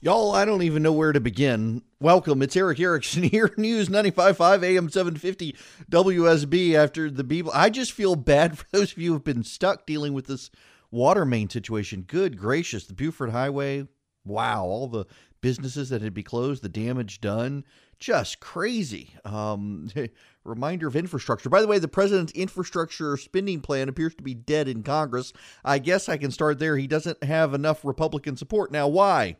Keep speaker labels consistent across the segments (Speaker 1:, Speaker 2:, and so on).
Speaker 1: Y'all, I don't even know where to begin. Welcome, it's Erick Erickson here, News 95.5 AM 750 WSB after the Beeble. I just feel bad for those of you who have been stuck dealing with this water main situation. Good gracious, the Buford Highway, wow, all the businesses that had be closed, the damage done, just crazy. Um, reminder of infrastructure. By the way, the president's infrastructure spending plan appears to be dead in Congress. I guess I can start there. He doesn't have enough Republican support. Now, why?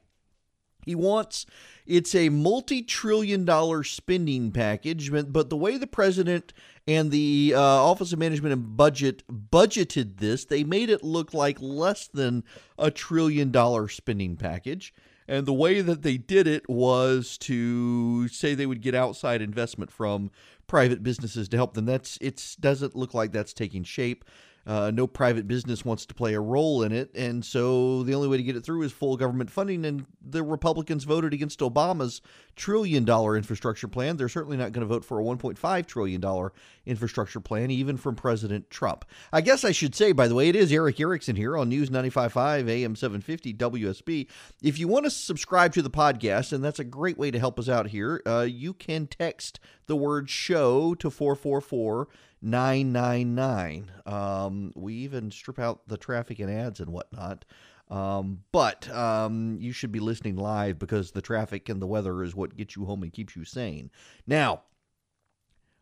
Speaker 1: He wants it's a multi trillion dollar spending package, but the way the president and the uh, Office of Management and Budget budgeted this, they made it look like less than a trillion dollar spending package. And the way that they did it was to say they would get outside investment from private businesses to help them. That's it doesn't look like that's taking shape. Uh, no private business wants to play a role in it. And so the only way to get it through is full government funding. And the Republicans voted against Obama's trillion dollar infrastructure plan. They're certainly not going to vote for a $1.5 trillion infrastructure plan, even from President Trump. I guess I should say, by the way, it is Erick Erickson here on News 95.5 AM 750 WSB. If you want to subscribe to the podcast, and that's a great way to help us out here, uh, you can text the word show to 444 999. Um, we even strip out the traffic and ads and whatnot. Um, but um, you should be listening live because the traffic and the weather is what gets you home and keeps you sane. Now,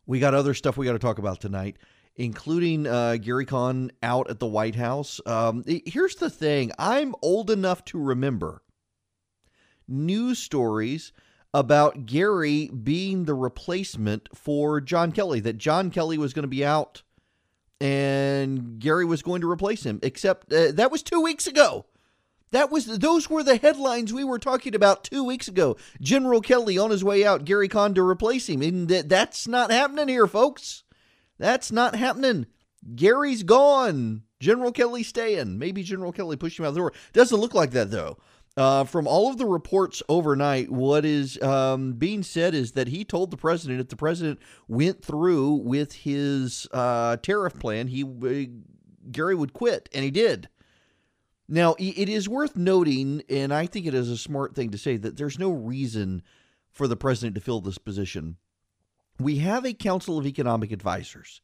Speaker 1: we got other stuff we got to talk about tonight, including uh, Gary Cohn out at the White House. Um, here's the thing I'm old enough to remember news stories about Gary being the replacement for John Kelly, that John Kelly was going to be out and Gary was going to replace him. Except uh, that was two weeks ago. That was those were the headlines we were talking about two weeks ago. General Kelly on his way out, Gary Cohn to replace him, and that, that's not happening here, folks. That's not happening. Gary's gone. General Kelly staying. Maybe General Kelly pushed him out the door. Doesn't look like that though. Uh, from all of the reports overnight, what is um, being said is that he told the president if the president went through with his uh, tariff plan, he uh, Gary would quit, and he did. Now, it is worth noting, and I think it is a smart thing to say, that there's no reason for the president to fill this position. We have a Council of Economic Advisors.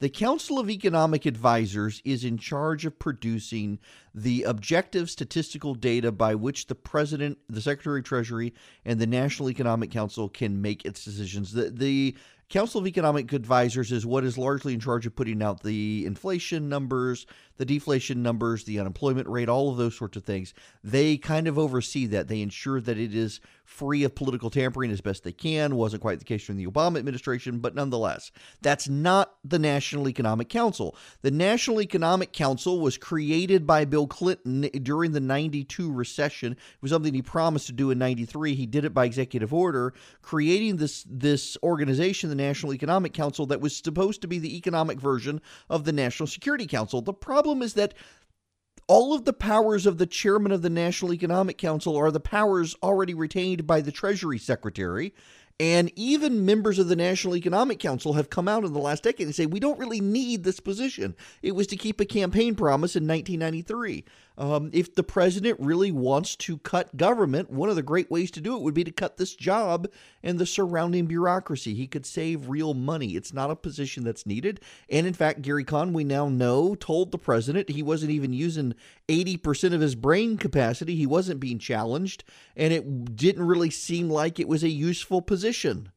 Speaker 1: The Council of Economic Advisors is in charge of producing the objective statistical data by which the President, the Secretary of Treasury, and the National Economic Council can make its decisions. The, the Council of Economic Advisors is what is largely in charge of putting out the inflation numbers, the deflation numbers, the unemployment rate, all of those sorts of things. They kind of oversee that. They ensure that it is free of political tampering as best they can. Wasn't quite the case during the Obama administration, but nonetheless, that's not the National Economic Council. The National Economic Council was created by Bill Clinton during the 92 recession. It was something he promised to do in 93. He did it by executive order, creating this this organization, the National Economic Council, that was supposed to be the economic version of the National Security Council. The problem is that all of the powers of the chairman of the National Economic Council are the powers already retained by the Treasury Secretary. And even members of the National Economic Council have come out in the last decade and say, we don't really need this position. It was to keep a campaign promise in 1993. Um, if the president really wants to cut government, one of the great ways to do it would be to cut this job and the surrounding bureaucracy. He could save real money. It's not a position that's needed. And in fact, Gary Cohn, we now know, told the president he wasn't even using 80% of his brain capacity. He wasn't being challenged, and it didn't really seem like it was a useful position.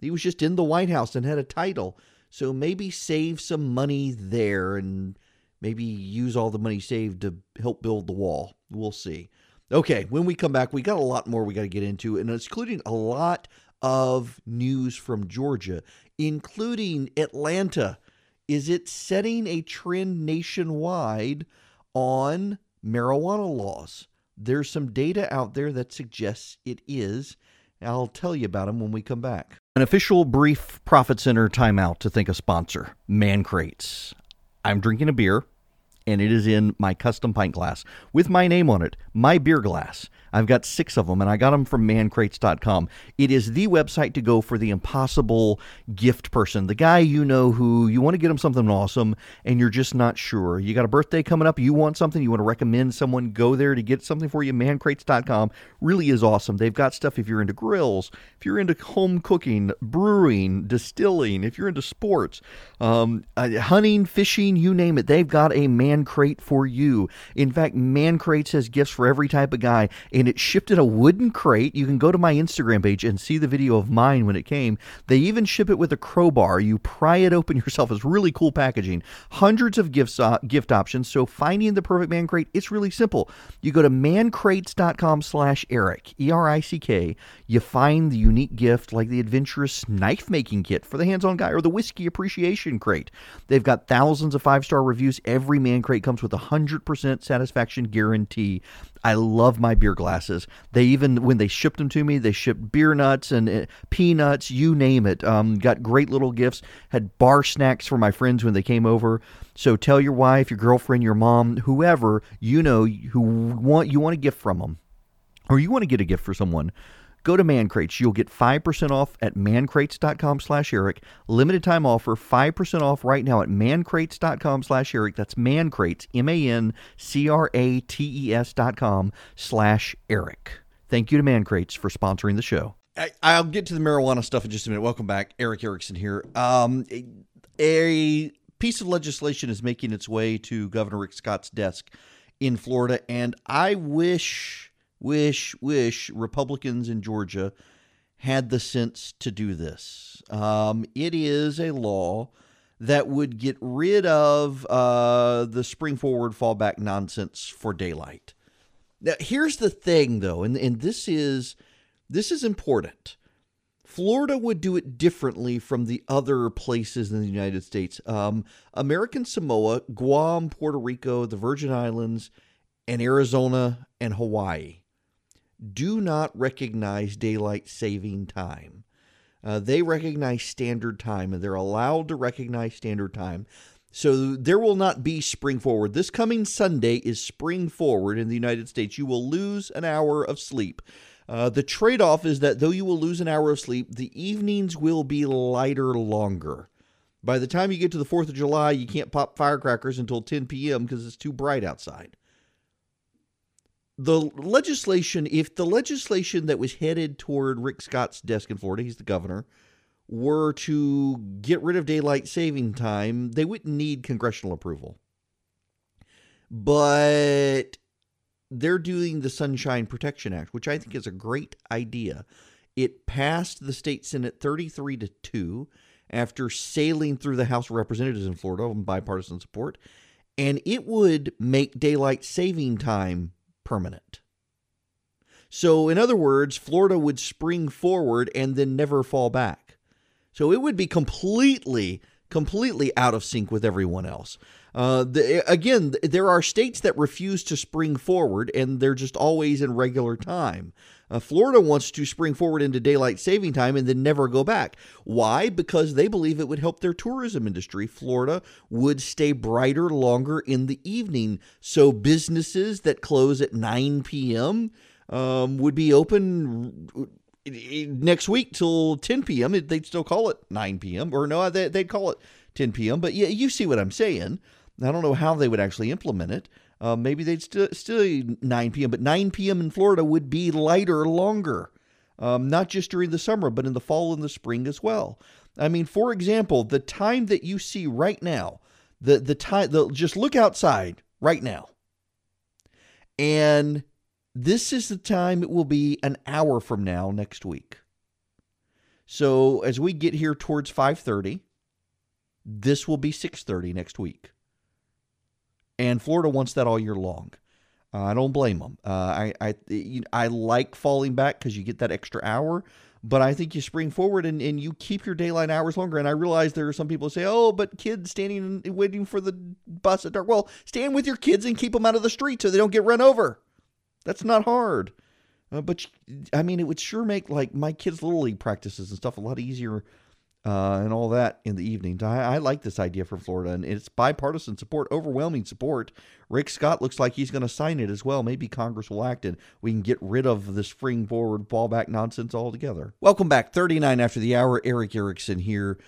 Speaker 1: He was just in the White House and had a title. So maybe save some money there and maybe use all the money saved to help build the wall. We'll see. Okay, when we come back, we got a lot more we got to get into, and including a lot of news from Georgia, including Atlanta. Is it setting a trend nationwide on marijuana laws? There's some data out there that suggests it is. I'll tell you about them when we come back. An official brief Profit Center timeout to thank a sponsor, Man Crates. I'm drinking a beer and it is in my custom pint glass with my name on it, my beer glass. I've got six of them, and I got them from mancrates.com. It is the website to go for the impossible gift person, the guy you know who you want to get him something awesome, and you're just not sure. You got a birthday coming up, you want something, you want to recommend someone go there to get something for you. Mancrates.com really is awesome. They've got stuff if you're into grills, if you're into home cooking, brewing, distilling, if you're into sports, um, uh, hunting, fishing, you name it. They've got a man crate for you. In fact, Man Crates has gifts for every type of guy and it shipped in a wooden crate. You can go to my Instagram page and see the video of mine when it came. They even ship it with a crowbar. You pry it open yourself. It's really cool packaging. Hundreds of gifts, uh, gift options. So finding the perfect man crate, it's really simple. You go to mancrates.com slash Erick, E-R-I-C-K. You find the unique gift like the adventurous knife making kit for the hands-on guy or the whiskey appreciation crate. They've got thousands of five-star reviews. Every man crate comes with a 100% satisfaction guarantee. I love my beer glasses. They even when they shipped them to me, they shipped beer nuts and uh, peanuts, you name it. Um, got great little gifts. Had bar snacks for my friends when they came over. So tell your wife, your girlfriend, your mom, whoever you know who want you want a gift from them, or you want to get a gift for someone Go to Mancrates. You'll get 5% off at mancrates.com slash Erick. Limited time offer, 5% off right now at mancrates.com slash Erick. That's Mancrates, M-A-N-C-R-A-T-E-S dot com slash Erick. Thank you to Mancrates for sponsoring the show. I, will get to the marijuana stuff in just a minute. Welcome back. Erick Erickson here. Um, a, a piece of legislation is making its way to Governor Rick Scott's desk in Florida, and I wish wish, wish Republicans in Georgia had the sense to do this. Um, it is a law that would get rid of uh, the spring forward fallback nonsense for daylight. Now, here's the thing, though, and, and this is this is important. Florida would do it differently from the other places in the United States. Um, American Samoa, Guam, Puerto Rico, the Virgin Islands, and Arizona and Hawaii do not recognize daylight saving time. Uh, they recognize standard time and they're allowed to recognize standard time. So there will not be spring forward. This coming Sunday is spring forward in the United States. You will lose an hour of sleep. Uh, the trade off is that though you will lose an hour of sleep, the evenings will be lighter longer. By the time you get to the 4th of July, you can't pop firecrackers until 10 p.m. because it's too bright outside the legislation, if the legislation that was headed toward Rick Scott's desk in Florida, he's the governor, were to get rid of daylight saving time, they wouldn't need congressional approval. But they're doing the Sunshine Protection Act, which I think is a great idea. It passed the state Senate 33 to 2 after sailing through the House of Representatives in Florida on bipartisan support, and it would make daylight saving time permanent. So, in other words, Florida would spring forward and then never fall back. So it would be completely, completely out of sync with everyone else. Uh, the, again, there are states that refuse to spring forward and they're just always in regular time. Uh, Florida wants to spring forward into daylight saving time and then never go back. Why? Because they believe it would help their tourism industry. Florida would stay brighter longer in the evening. So businesses that close at 9 p.m. Um, would be open next week till 10 p.m. They'd still call it 9 p.m. Or no, they'd call it 10 p.m. But yeah, you see what I'm saying. I don't know how they would actually implement it. Uh, maybe they'd still still 9 p.m., but 9 p.m. in Florida would be lighter longer, um, not just during the summer, but in the fall and the spring as well. I mean, for example, the time that you see right now, the the time, the, just look outside right now, and this is the time it will be an hour from now next week. So as we get here towards 5:30, this will be 6:30 next week and Florida wants that all year long. Uh, I don't blame them. Uh, I I I like falling back because you get that extra hour, but I think you spring forward and, and you keep your daylight hours longer. And I realize there are some people who say, "Oh, but kids standing and waiting for the bus at dark." Well, stand with your kids and keep them out of the street so they don't get run over. That's not hard. Uh, but I mean, it would sure make like my kids' little league practices and stuff a lot easier uh, and all that in the evenings. I, I like this idea for Florida, and it's bipartisan support, overwhelming support. Rick Scott looks like he's going to sign it as well. Maybe Congress will act and we can get rid of the spring forward fallback nonsense altogether. Welcome back. 39 after the hour. Erick Erickson here.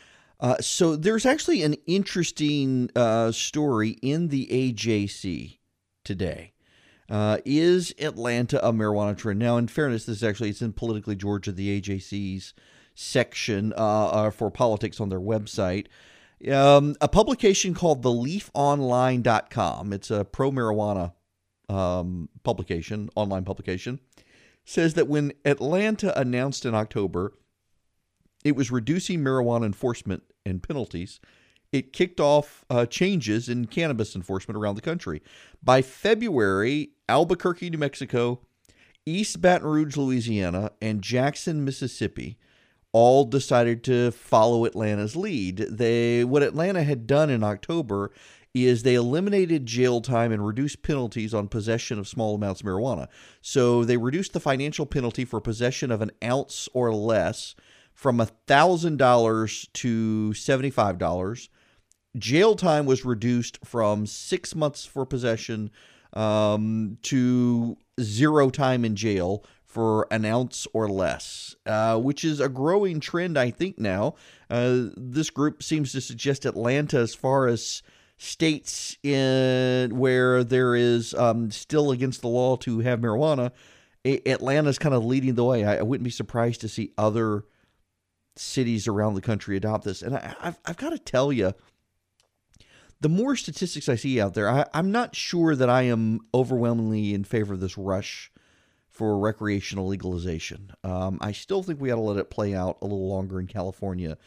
Speaker 1: Uh, so there's actually an interesting uh, story in the AJC today. Uh, is Atlanta a marijuana trend? Now, in fairness, this is actually it's in Politically Georgia, the AJC's section uh, uh, for politics on their website. Um, a publication called theleafonline.com. It's a pro marijuana um, publication, online publication, says that when Atlanta announced in October it was reducing marijuana enforcement and penalties, it kicked off uh, changes in cannabis enforcement around the country. By February, Albuquerque, New Mexico, East Baton Rouge, Louisiana, and Jackson, Mississippi all decided to follow Atlanta's lead. They what Atlanta had done in October is they eliminated jail time and reduced penalties on possession of small amounts of marijuana. So they reduced the financial penalty for possession of an ounce or less from $1,000 to $75. Jail time was reduced from six months for possession um, to zero time in jail for an ounce or less, uh, which is a growing trend, I think, now. Uh, this group seems to suggest Atlanta, as far as states in where there is um, still against the law to have marijuana, Atlanta's kind of leading the way. I, I, wouldn't be surprised to see other cities around the country adopt this. And I, have I've got to tell you, the more statistics I see out there, I, I'm not sure that I am overwhelmingly in favor of this rush for recreational legalization. Um, I still think we ought to let it play out a little longer in California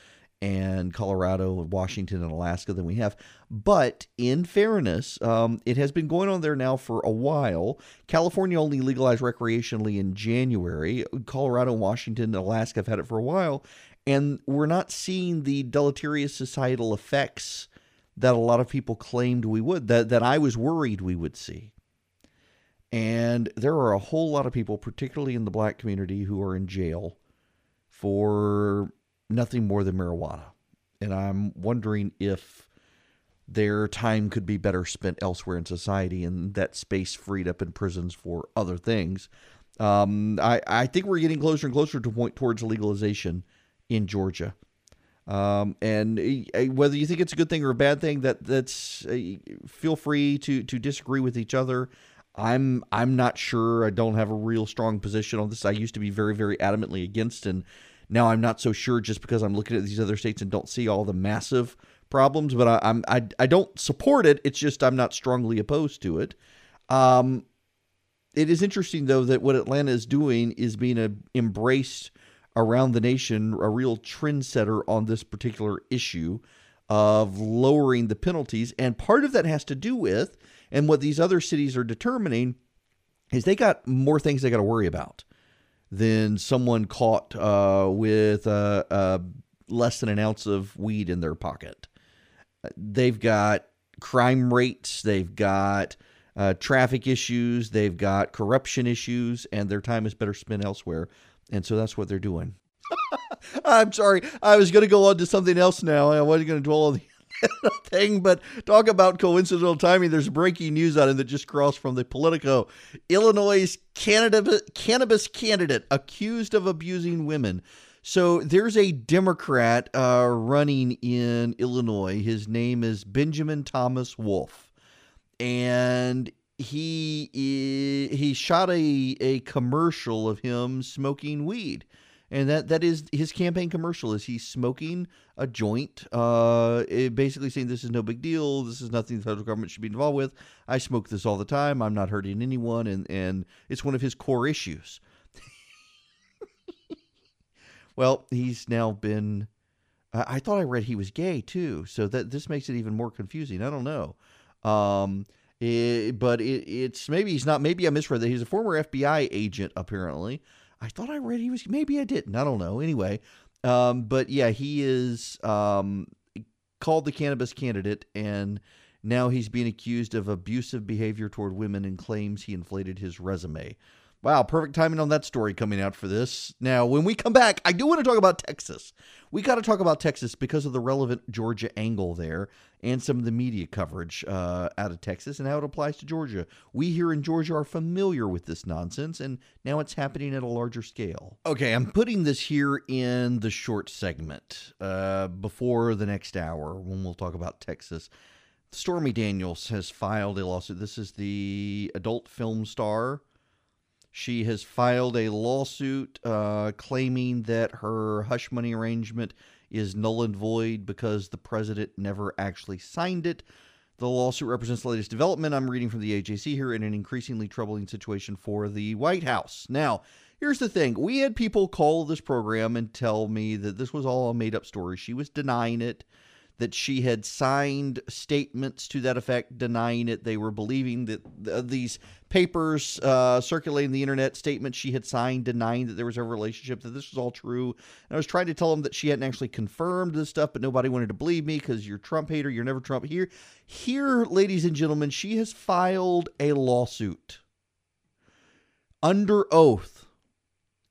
Speaker 1: and Colorado and Washington and Alaska than we have. But in fairness, um, it has been going on there now for a while. California only legalized recreationally in January. Colorado Washington and Alaska have had it for a while. And we're not seeing the deleterious societal effects that a lot of people claimed we would, that, that I was worried we would see. And there are a whole lot of people, particularly in the black community, who are in jail for nothing more than marijuana. And I'm wondering if their time could be better spent elsewhere in society and that space freed up in prisons for other things. Um, I, I think we're getting closer and closer to point towards legalization in Georgia. Um, and uh, whether you think it's a good thing or a bad thing, that that's uh, feel free to to disagree with each other. I'm I'm not sure. I don't have a real strong position on this. I used to be very very adamantly against, and now I'm not so sure just because I'm looking at these other states and don't see all the massive problems. But I, I'm I I don't support it. It's just I'm not strongly opposed to it. Um, it is interesting though that what Atlanta is doing is being a, embraced around the nation, a real trendsetter on this particular issue of lowering the penalties, and part of that has to do with and what these other cities are determining is they got more things they got to worry about than someone caught uh, with uh, uh, less than an ounce of weed in their pocket. They've got crime rates, they've got uh, traffic issues, they've got corruption issues, and their time is better spent elsewhere. And so that's what they're doing. I'm sorry. I was going to go on to something else now. I wasn't going to dwell on the thing, but talk about coincidental timing. There's breaking news on it that just crossed from the Politico. Illinois' cannabis, candidate accused of abusing women. So there's a Democrat uh, running in Illinois. His name is Benjamin Thomas Wolf, and he he shot a a commercial of him smoking weed and that that is his campaign commercial is he's smoking a joint uh basically saying this is no big deal. This is nothing the federal government should be involved with. I smoke this all the time. I'm not hurting anyone. And and it's one of his core issues. Well he's now been I, I thought i read he was gay too. So that this makes it even more confusing. I don't know. Um it, but it, it's maybe he's not maybe i misread that. He's a former fbi agent apparently I thought I read he was maybe I didn't. I don't know. Anyway, um, but yeah, he is um, called the cannabis candidate, and now he's being accused of abusive behavior toward women and claims he inflated his resume. Wow, perfect timing on that story coming out for this. Now, when we come back, I do want to talk about Texas. We got to talk about Texas because of the relevant Georgia angle there and some of the media coverage uh, out of Texas and how it applies to Georgia. We here in Georgia are familiar with this nonsense, and now it's happening at a larger scale. Okay, I'm putting this here in the short segment uh, before the next hour when we'll talk about Texas. Stormy Daniels has filed a lawsuit. This is the adult film star she has filed a lawsuit uh, claiming that her hush money arrangement is null and void because the president never actually signed it. The lawsuit represents the latest development I'm reading from the AJC here in an increasingly troubling situation for the White House. Now, here's the thing we had people call this program and tell me that this was all a made up story. She was denying it that she had signed statements to that effect denying it. They were believing that th- these papers uh, circulating the internet statements she had signed denying that there was a relationship, that this was all true. And I was trying to tell them that she hadn't actually confirmed this stuff, but nobody wanted to believe me because you're Trump hater, you're never Trump. Here, here, ladies and gentlemen, she has filed a lawsuit under oath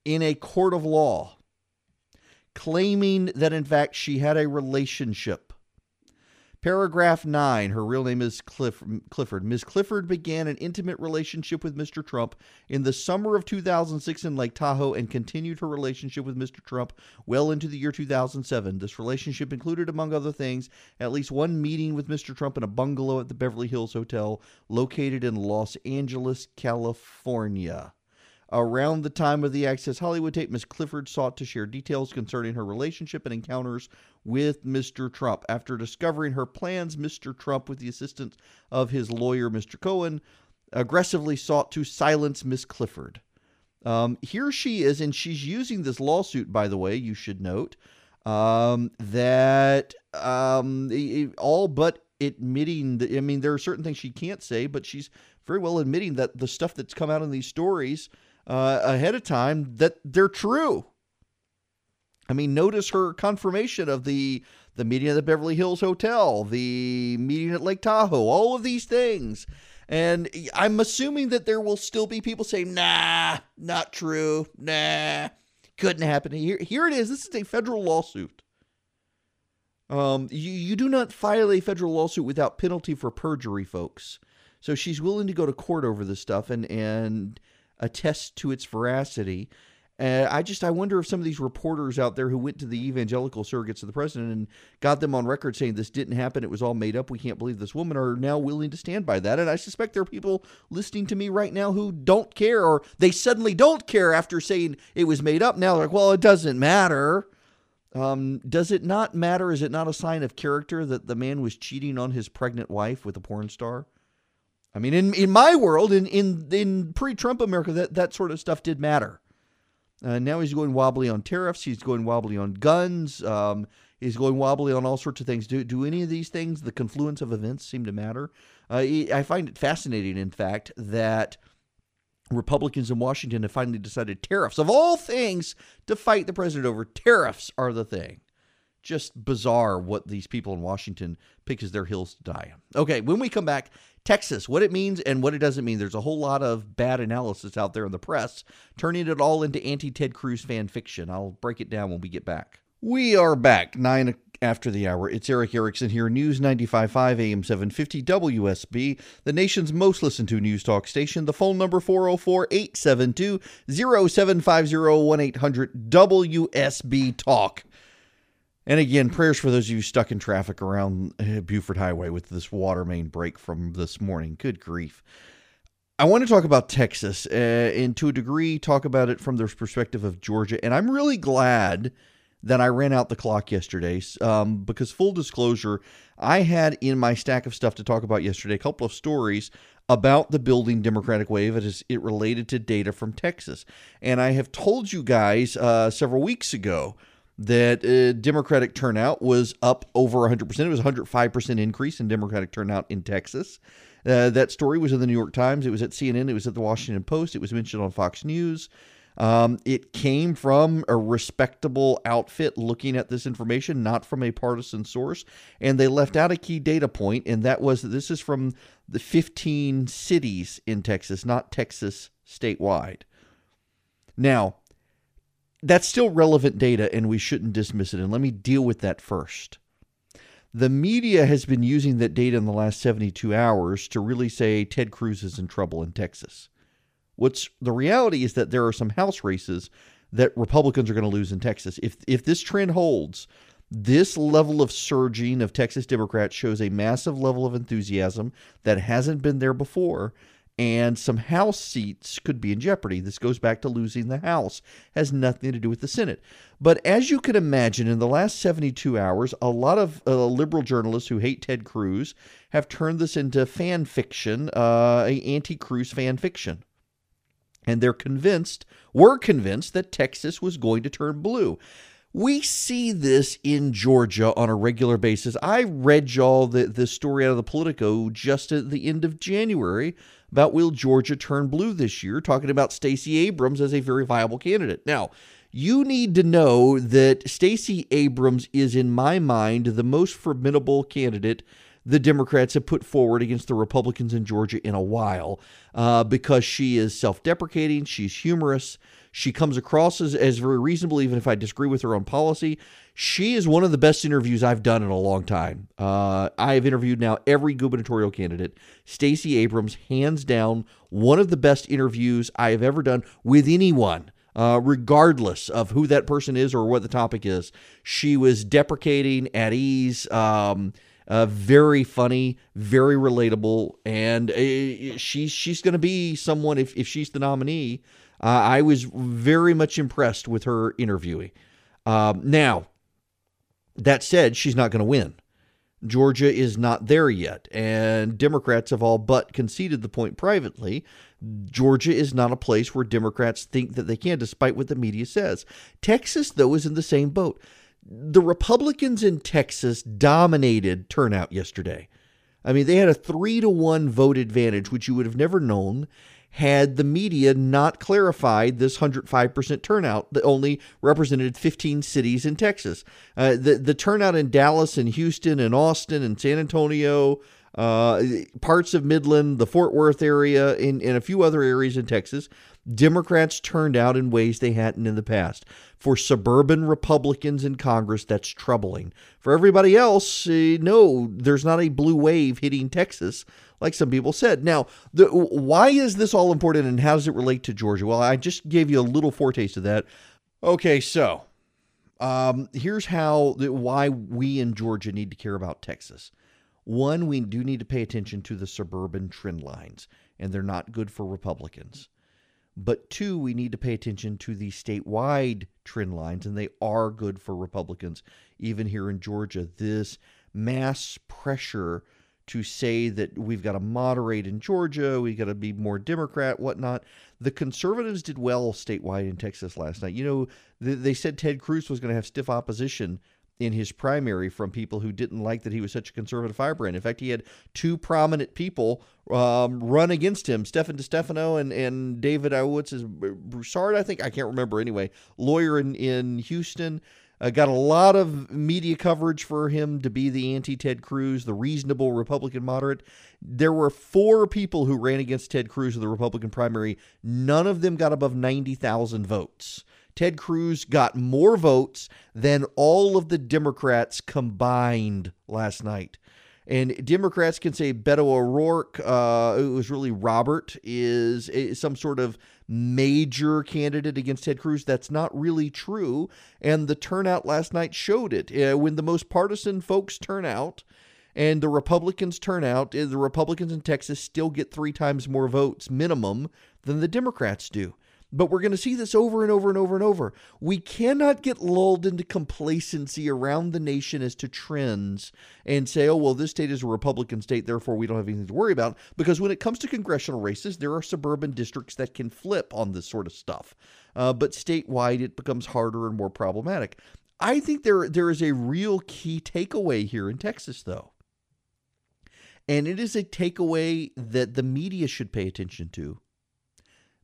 Speaker 1: in a court of law claiming that in fact she had a relationship Paragraph 9, her real name is Cliff, Clifford. Ms. Clifford began an intimate relationship with Mr. Trump in the summer of 2006 in Lake Tahoe and continued her relationship with Mr. Trump well into the year 2007. This relationship included, among other things, at least one meeting with Mr. Trump in a bungalow at the Beverly Hills Hotel located in Los Angeles, California. Around the time of the Access Hollywood tape, Ms. Clifford sought to share details concerning her relationship and encounters with Mr. Trump. After discovering her plans, Mr. Trump, with the assistance of his lawyer, Mr. Cohen, aggressively sought to silence Ms. Clifford. Um, here she is, and she's using this lawsuit, by the way, you should note, um, that um, all but admitting that, I mean, there are certain things she can't say, but she's very well admitting that the stuff that's come out in these stories uh, ahead of time that they're true. I mean, notice her confirmation of the the meeting at the Beverly Hills Hotel, the meeting at Lake Tahoe, all of these things. And I'm assuming that there will still be people saying, nah, not true. Nah, couldn't happen. Here, here it is. This is a federal lawsuit. Um, you, you do not file a federal lawsuit without penalty for perjury, folks. So she's willing to go to court over this stuff and, and attest to its veracity. Uh, I just I wonder if some of these reporters out there who went to the evangelical surrogates of the president and got them on record saying this didn't happen, it was all made up, we can't believe this woman, are now willing to stand by that. And I suspect there are people listening to me right now who don't care, or they suddenly don't care after saying it was made up. Now they're like, well, it doesn't matter. Um, does it not matter? Is it not a sign of character that the man was cheating on his pregnant wife with a porn star? I mean, in in my world, in in in pre-Trump America, that that sort of stuff did matter. Uh, now he's going wobbly on tariffs. He's going wobbly on guns. Um, he's going wobbly on all sorts of things. Do do any of these things, the confluence of events, seem to matter? Uh, I find it fascinating, in fact, that Republicans in Washington have finally decided tariffs, of all things, to fight the president over. Tariffs are the thing just bizarre what these people in Washington pick as their hills to die on. Okay, when we come back, Texas, what it means and what it doesn't mean. There's a whole lot of bad analysis out there in the press, turning it all into anti Ted Cruz fan fiction. I'll break it down when we get back. We are back, nine after the hour. It's Erick Erickson here, News 95.5 AM 750 WSB, the nation's most listened to news talk station. The phone number 404 872 0750 1 800 WSB Talk. And again, prayers for those of you stuck in traffic around uh, Buford Highway with this water main break from this morning. Good grief. I want to talk about Texas uh, and to a degree talk about it from the perspective of Georgia. And I'm really glad that I ran out the clock yesterday um, because, full disclosure, I had in my stack of stuff to talk about yesterday a couple of stories about the building Democratic wave as it related to data from Texas. And I have told you guys uh, several weeks ago that uh, Democratic turnout was up over 100%. It was 105% increase in Democratic turnout in Texas. Uh, that story was in the New York Times. It was at CNN. It was at the Washington Post. It was mentioned on Fox News. Um, it came from a respectable outfit looking at this information, not from a partisan source. And they left out a key data point, and that was that this is from the 15 cities in Texas, not Texas statewide. Now, that's still relevant data and we shouldn't dismiss it. And let me deal with that first. The media has been using that data in the last 72 hours to really say Ted Cruz is in trouble in Texas. What's the reality is that there are some House races that Republicans are going to lose in Texas. If if this trend holds, this level of surging of Texas Democrats shows a massive level of enthusiasm that hasn't been there before and some House seats could be in jeopardy. This goes back to losing the House, has nothing to do with the Senate. But as you can imagine, in the last 72 hours, a lot of uh, liberal journalists who hate Ted Cruz have turned this into fan fiction, uh, anti Cruz fan fiction. And they're convinced, were convinced, that Texas was going to turn blue. We see this in Georgia on a regular basis. I read y'all the, the story out of the Politico just at the end of January about will Georgia turn blue this year, talking about Stacey Abrams as a very viable candidate. Now, you need to know that Stacey Abrams is, in my mind, the most formidable candidate the Democrats have put forward against the Republicans in Georgia in a while uh, because she is self deprecating, she's humorous, she comes across as, as very reasonable, even if I disagree with her on policy. She is one of the best interviews I've done in a long time. Uh, I have interviewed now every gubernatorial candidate. Stacey Abrams, hands down, one of the best interviews I have ever done with anyone. Uh, regardless of who that person is or what the topic is, she was deprecating, at ease, um, uh, very funny, very relatable, and uh, she's she's going to be someone if if she's the nominee. Uh, I was very much impressed with her interviewing. Um, now, that said, she's not going to win. Georgia is not there yet, and Democrats have all but conceded the point privately. Georgia is not a place where Democrats think that they can, despite what the media says. Texas, though, is in the same boat. The Republicans in Texas dominated turnout yesterday. I mean, they had a three to one vote advantage, which you would have never known had the media not clarified this 105% turnout that only represented 15 cities in Texas. Uh, the, the turnout in Dallas and Houston and Austin and San Antonio, uh, parts of Midland, the Fort Worth area, and, and a few other areas in Texas, Democrats turned out in ways they hadn't in the past. For suburban Republicans in Congress, that's troubling. For everybody else, uh, no, there's not a blue wave hitting Texas like some people said. Now, the, why is this all important and how does it relate to Georgia? Well, I just gave you a little foretaste of that. Okay, so um, here's how why we in Georgia need to care about Texas. One, we do need to pay attention to the suburban trend lines, and they're not good for Republicans. But two, we need to pay attention to the statewide trend lines, and they are good for Republicans, even here in Georgia. This mass pressure to say that we've got to moderate in Georgia, we've got to be more Democrat, whatnot. The conservatives did well statewide in Texas last night. You know, they said Ted Cruz was going to have stiff opposition in his primary from people who didn't like that he was such a conservative firebrand. In fact, he had two prominent people um, run against him, Stefano DeStefano and, and David Iowitz is Broussard, I think. I can't remember anyway. Lawyer in, in Houston. Uh, got a lot of media coverage for him to be the anti Ted Cruz, the reasonable Republican moderate. There were four people who ran against Ted Cruz in the Republican primary. None of them got above 90,000 votes. Ted Cruz got more votes than all of the Democrats combined last night. And Democrats can say Beto O'Rourke, uh, it was really Robert, is, is some sort of major candidate against Ted Cruz. That's not really true. And the turnout last night showed it. Uh, when the most partisan folks turn out, and the Republicans turn out, uh, the Republicans in Texas still get three times more votes minimum than the Democrats do. But we're going to see this over and over and over and over. We cannot get lulled into complacency around the nation as to trends and say, oh, well, this state is a Republican state, therefore we don't have anything to worry about. Because when it comes to congressional races, there are suburban districts that can flip on this sort of stuff. Uh, but statewide, it becomes harder and more problematic. I think there there is a real key takeaway here in Texas, though. And it is a takeaway that the media should pay attention to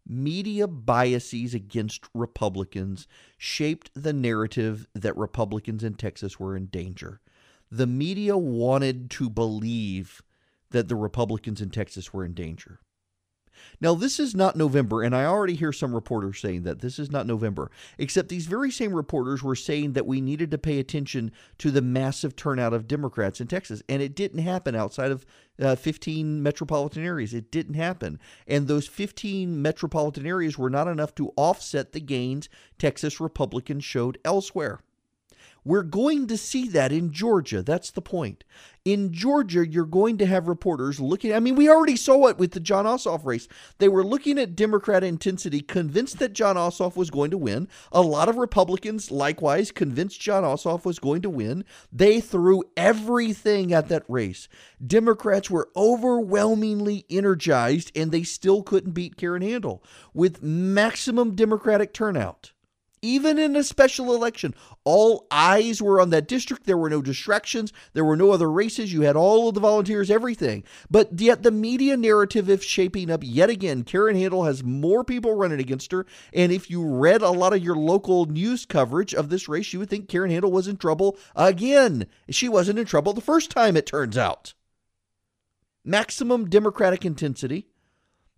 Speaker 1: media biases against Republicans shaped the narrative that Republicans in Texas were in danger. The media wanted to believe that the Republicans in Texas were in danger. Now, this is not November, and I already hear some reporters saying that this is not November, except these very same reporters were saying that we needed to pay attention to the massive turnout of Democrats in Texas, and it didn't happen outside of uh, 15 metropolitan areas. It didn't happen. And those 15 metropolitan areas were not enough to offset the gains Texas Republicans showed elsewhere. We're going to see that in Georgia. That's the point. In Georgia, you're going to have reporters looking. I mean, we already saw it with the Jon Ossoff race. They were looking at Democrat intensity, convinced that Jon Ossoff was going to win. A lot of Republicans, likewise, convinced Jon Ossoff was going to win. They threw everything at that race. Democrats were overwhelmingly energized, and they still couldn't beat Karen Handel with maximum Democratic turnout. Even in a special election, all eyes were on that district. There were no distractions. There were no other races. You had all of the volunteers, everything. But yet the media narrative is shaping up yet again. Karen Handel has more people running against her. And if you read a lot of your local news coverage of this race, you would think Karen Handel was in trouble again. She wasn't in trouble the first time, it turns out. Maximum Democratic intensity,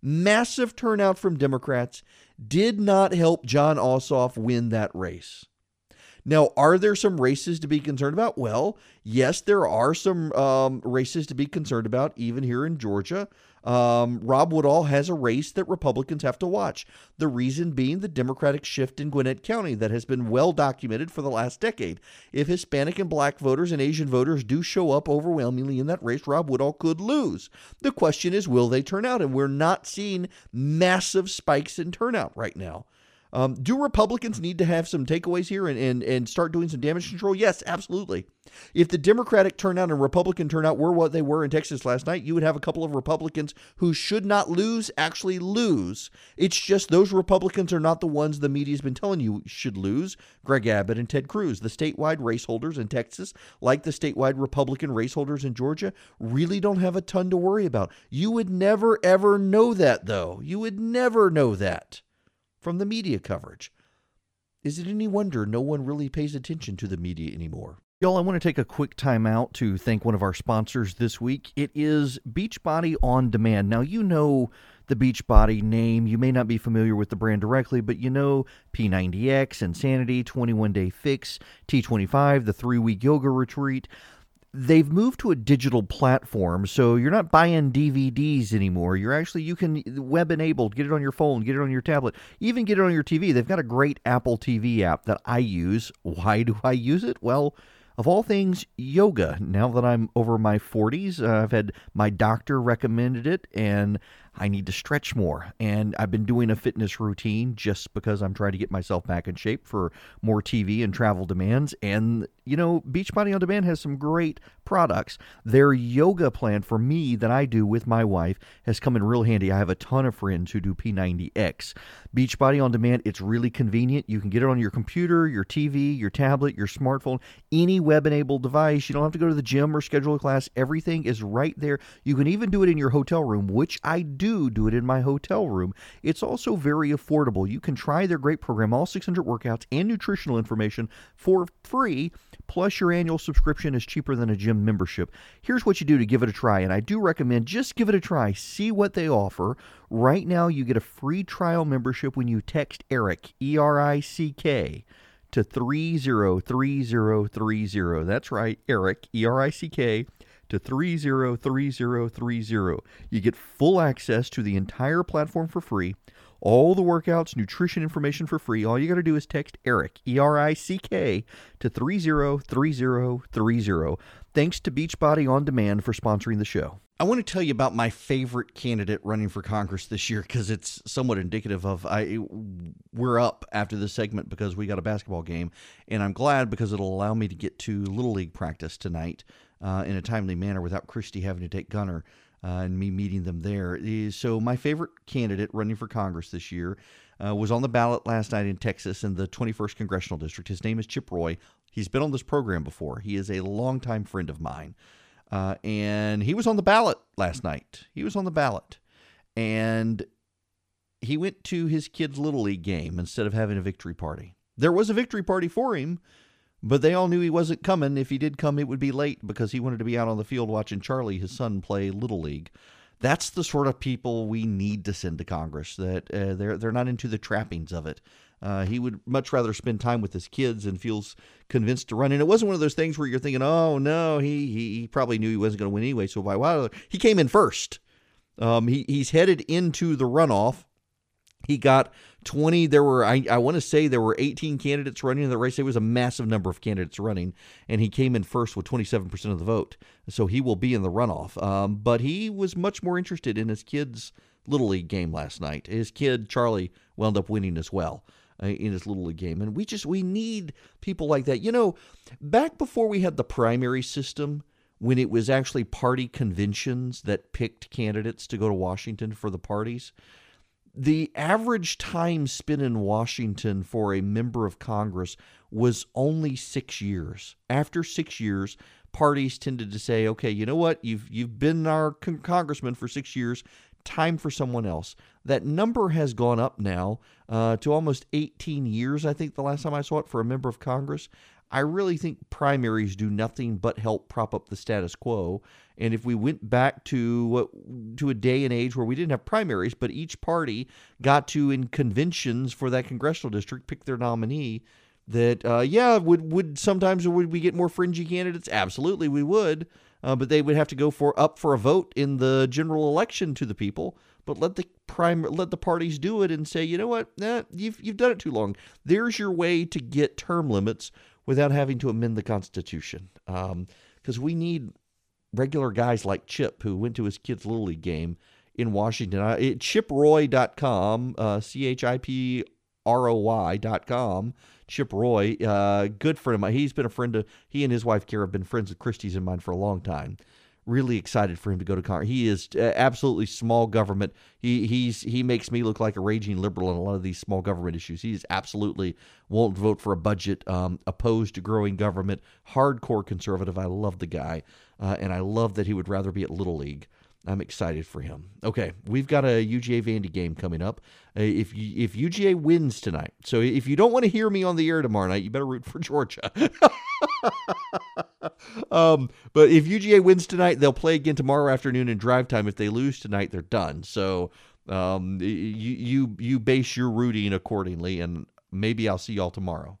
Speaker 1: massive turnout from Democrats did not help Jon Ossoff win that race. Now, are there some races to be concerned about? Well, yes, there are some um, races to be concerned about, even here in Georgia. Um, Rob Woodall has a race that Republicans have to watch. The reason being the Democratic shift in Gwinnett County that has been well documented for the last decade. If Hispanic and black voters and Asian voters do show up overwhelmingly in that race, Rob Woodall could lose. The question is, will they turn out? And we're not seeing massive spikes in turnout right now. Um, do Republicans need to have some takeaways here and, and, and start doing some damage control? Yes, absolutely. If the Democratic turnout and Republican turnout were what they were in Texas last night, you would have a couple of Republicans who should not lose actually lose. It's just those Republicans are not the ones the media's been telling you should lose. Greg Abbott and Ted Cruz, the statewide race holders in Texas, like the statewide Republican race holders in Georgia, really don't have a ton to worry about. You would never, ever know that, though. You would never know that from the media coverage. Is it any wonder no one really pays attention to the media anymore? Y'all, I want to take a quick time out to thank one of our sponsors this week. It is Beachbody On Demand. Now, you know the Beachbody name. You may not be familiar with the brand directly, but you know P90X, Insanity, 21 Day Fix, T25, the three week yoga retreat they've moved to a digital platform so you're not buying dvds anymore. You're actually you can web enabled get it on your phone get it on your tablet even get it on your tv they've got a great apple tv app that i use. Why do i use it? Well of all things yoga. Now that i'm over my 40s uh, i've had my doctor recommended it and I need to stretch more. And I've been doing a fitness routine just because I'm trying to get myself back in shape for more TV and travel demands. And, you know, Beachbody On Demand has some great products. Their yoga plan for me that I do with my wife has come in real handy. I have a ton of friends who do P90X. Beachbody On Demand, it's really convenient. You can get it on your computer, your TV, your tablet, your smartphone, any web enabled device. You don't have to go to the gym or schedule a class. Everything is right there. You can even do it in your hotel room, which I do do do it in my hotel room. It's also very affordable. You can try their great program, all 600 workouts and nutritional information for free. Plus, your annual subscription is cheaper than a gym membership. Here's what you do to give it a try, and I do recommend just give it a try. See what they offer. Right now, you get a free trial membership when you text ERICK, E R I C K, to 303030. That's right, Erick, E R I C K to 303030. You get full access to the entire platform for free, all the workouts, nutrition information for free. All you got to do is text ERICK, E R I C K, to 303030. Thanks to Beachbody On Demand for sponsoring the show. I want to tell you about my favorite candidate running for Congress this year because it's somewhat indicative of I we're up after this segment because we got a basketball game and I'm glad because it'll allow me to get to little league practice tonight uh, in a timely manner without Christie having to take Gunner uh, and me meeting them there. So my favorite candidate running for Congress this year uh, was on the ballot last night in Texas in the 21st congressional district. His name is Chip Roy. He's been on this program before. He is a longtime friend of mine. Uh, and he was on the ballot last night. He was on the ballot. And he went to his kid's Little League game instead of having a victory party. There was a victory party for him, but they all knew he wasn't coming. If he did come, it would be late because he wanted to be out on the field watching Charlie, his son, play Little League. That's the sort of people we need to send to Congress. That uh, they're they're not into the trappings of it. Uh, he would much rather spend time with his kids and feels convinced to run. And it wasn't one of those things where you're thinking, "Oh no, he he, he probably knew he wasn't going to win anyway." So why? Why? He came in first. Um, he he's headed into the runoff. He got 20. There were, I, I want to say there were 18 candidates running in the race. It was a massive number of candidates running, and he came in first with 27% of the vote. So he will be in the runoff. Um, but he was much more interested in his kid's Little League game last night. His kid, Charlie, wound up winning as well uh, in his Little League game. And we just, we need people like that. You know, back before we had the primary system, when it was actually party conventions that picked candidates to go to Washington for the parties, the average time spent in Washington for a member of Congress was only six years. After six years, parties tended to say, "Okay, you know what? You've you've been our con- congressman for six years. Time for someone else." That number has gone up now uh, to almost 18 years. I think the last time I saw it for a member of Congress. I really think primaries do nothing but help prop up the status quo. And if we went back to to a day and age where we didn't have primaries, but each party got to in conventions for that congressional district pick their nominee, that uh, yeah, would would sometimes would we get more fringy candidates? Absolutely, we would. Uh, but they would have to go for up for a vote in the general election to the people. But let the prime let the parties do it and say, you know what, you've you've done it too long. There's your way to get term limits without having to amend the Constitution. Because um, we need regular guys like Chip, who went to his kid's Little League game in Washington. Uh, it, chiproy.com, uh, C H I P R O Y.com. Chip Roy, uh, good friend of mine. He's been a friend of, he and his wife Carrah have been friends with Christy's in mine for a long time really excited for him to go to Congress. He is uh, absolutely small government. He he's he makes me look like a raging liberal on a lot of these small government issues. He's absolutely won't vote for a budget, um, opposed to growing government, hardcore conservative. I love the guy, uh, and I love that he would rather be at Little League. I'm excited for him. Okay, we've got a UGA Vandy game coming up. Uh, if if UGA wins tonight, so if you don't want to hear me on the air tomorrow night, you better root for Georgia. um, but if UGA wins tonight, they'll play again tomorrow afternoon in drive time. If they lose tonight, they're done. So um, you you you base your rooting accordingly, and maybe I'll see y'all tomorrow.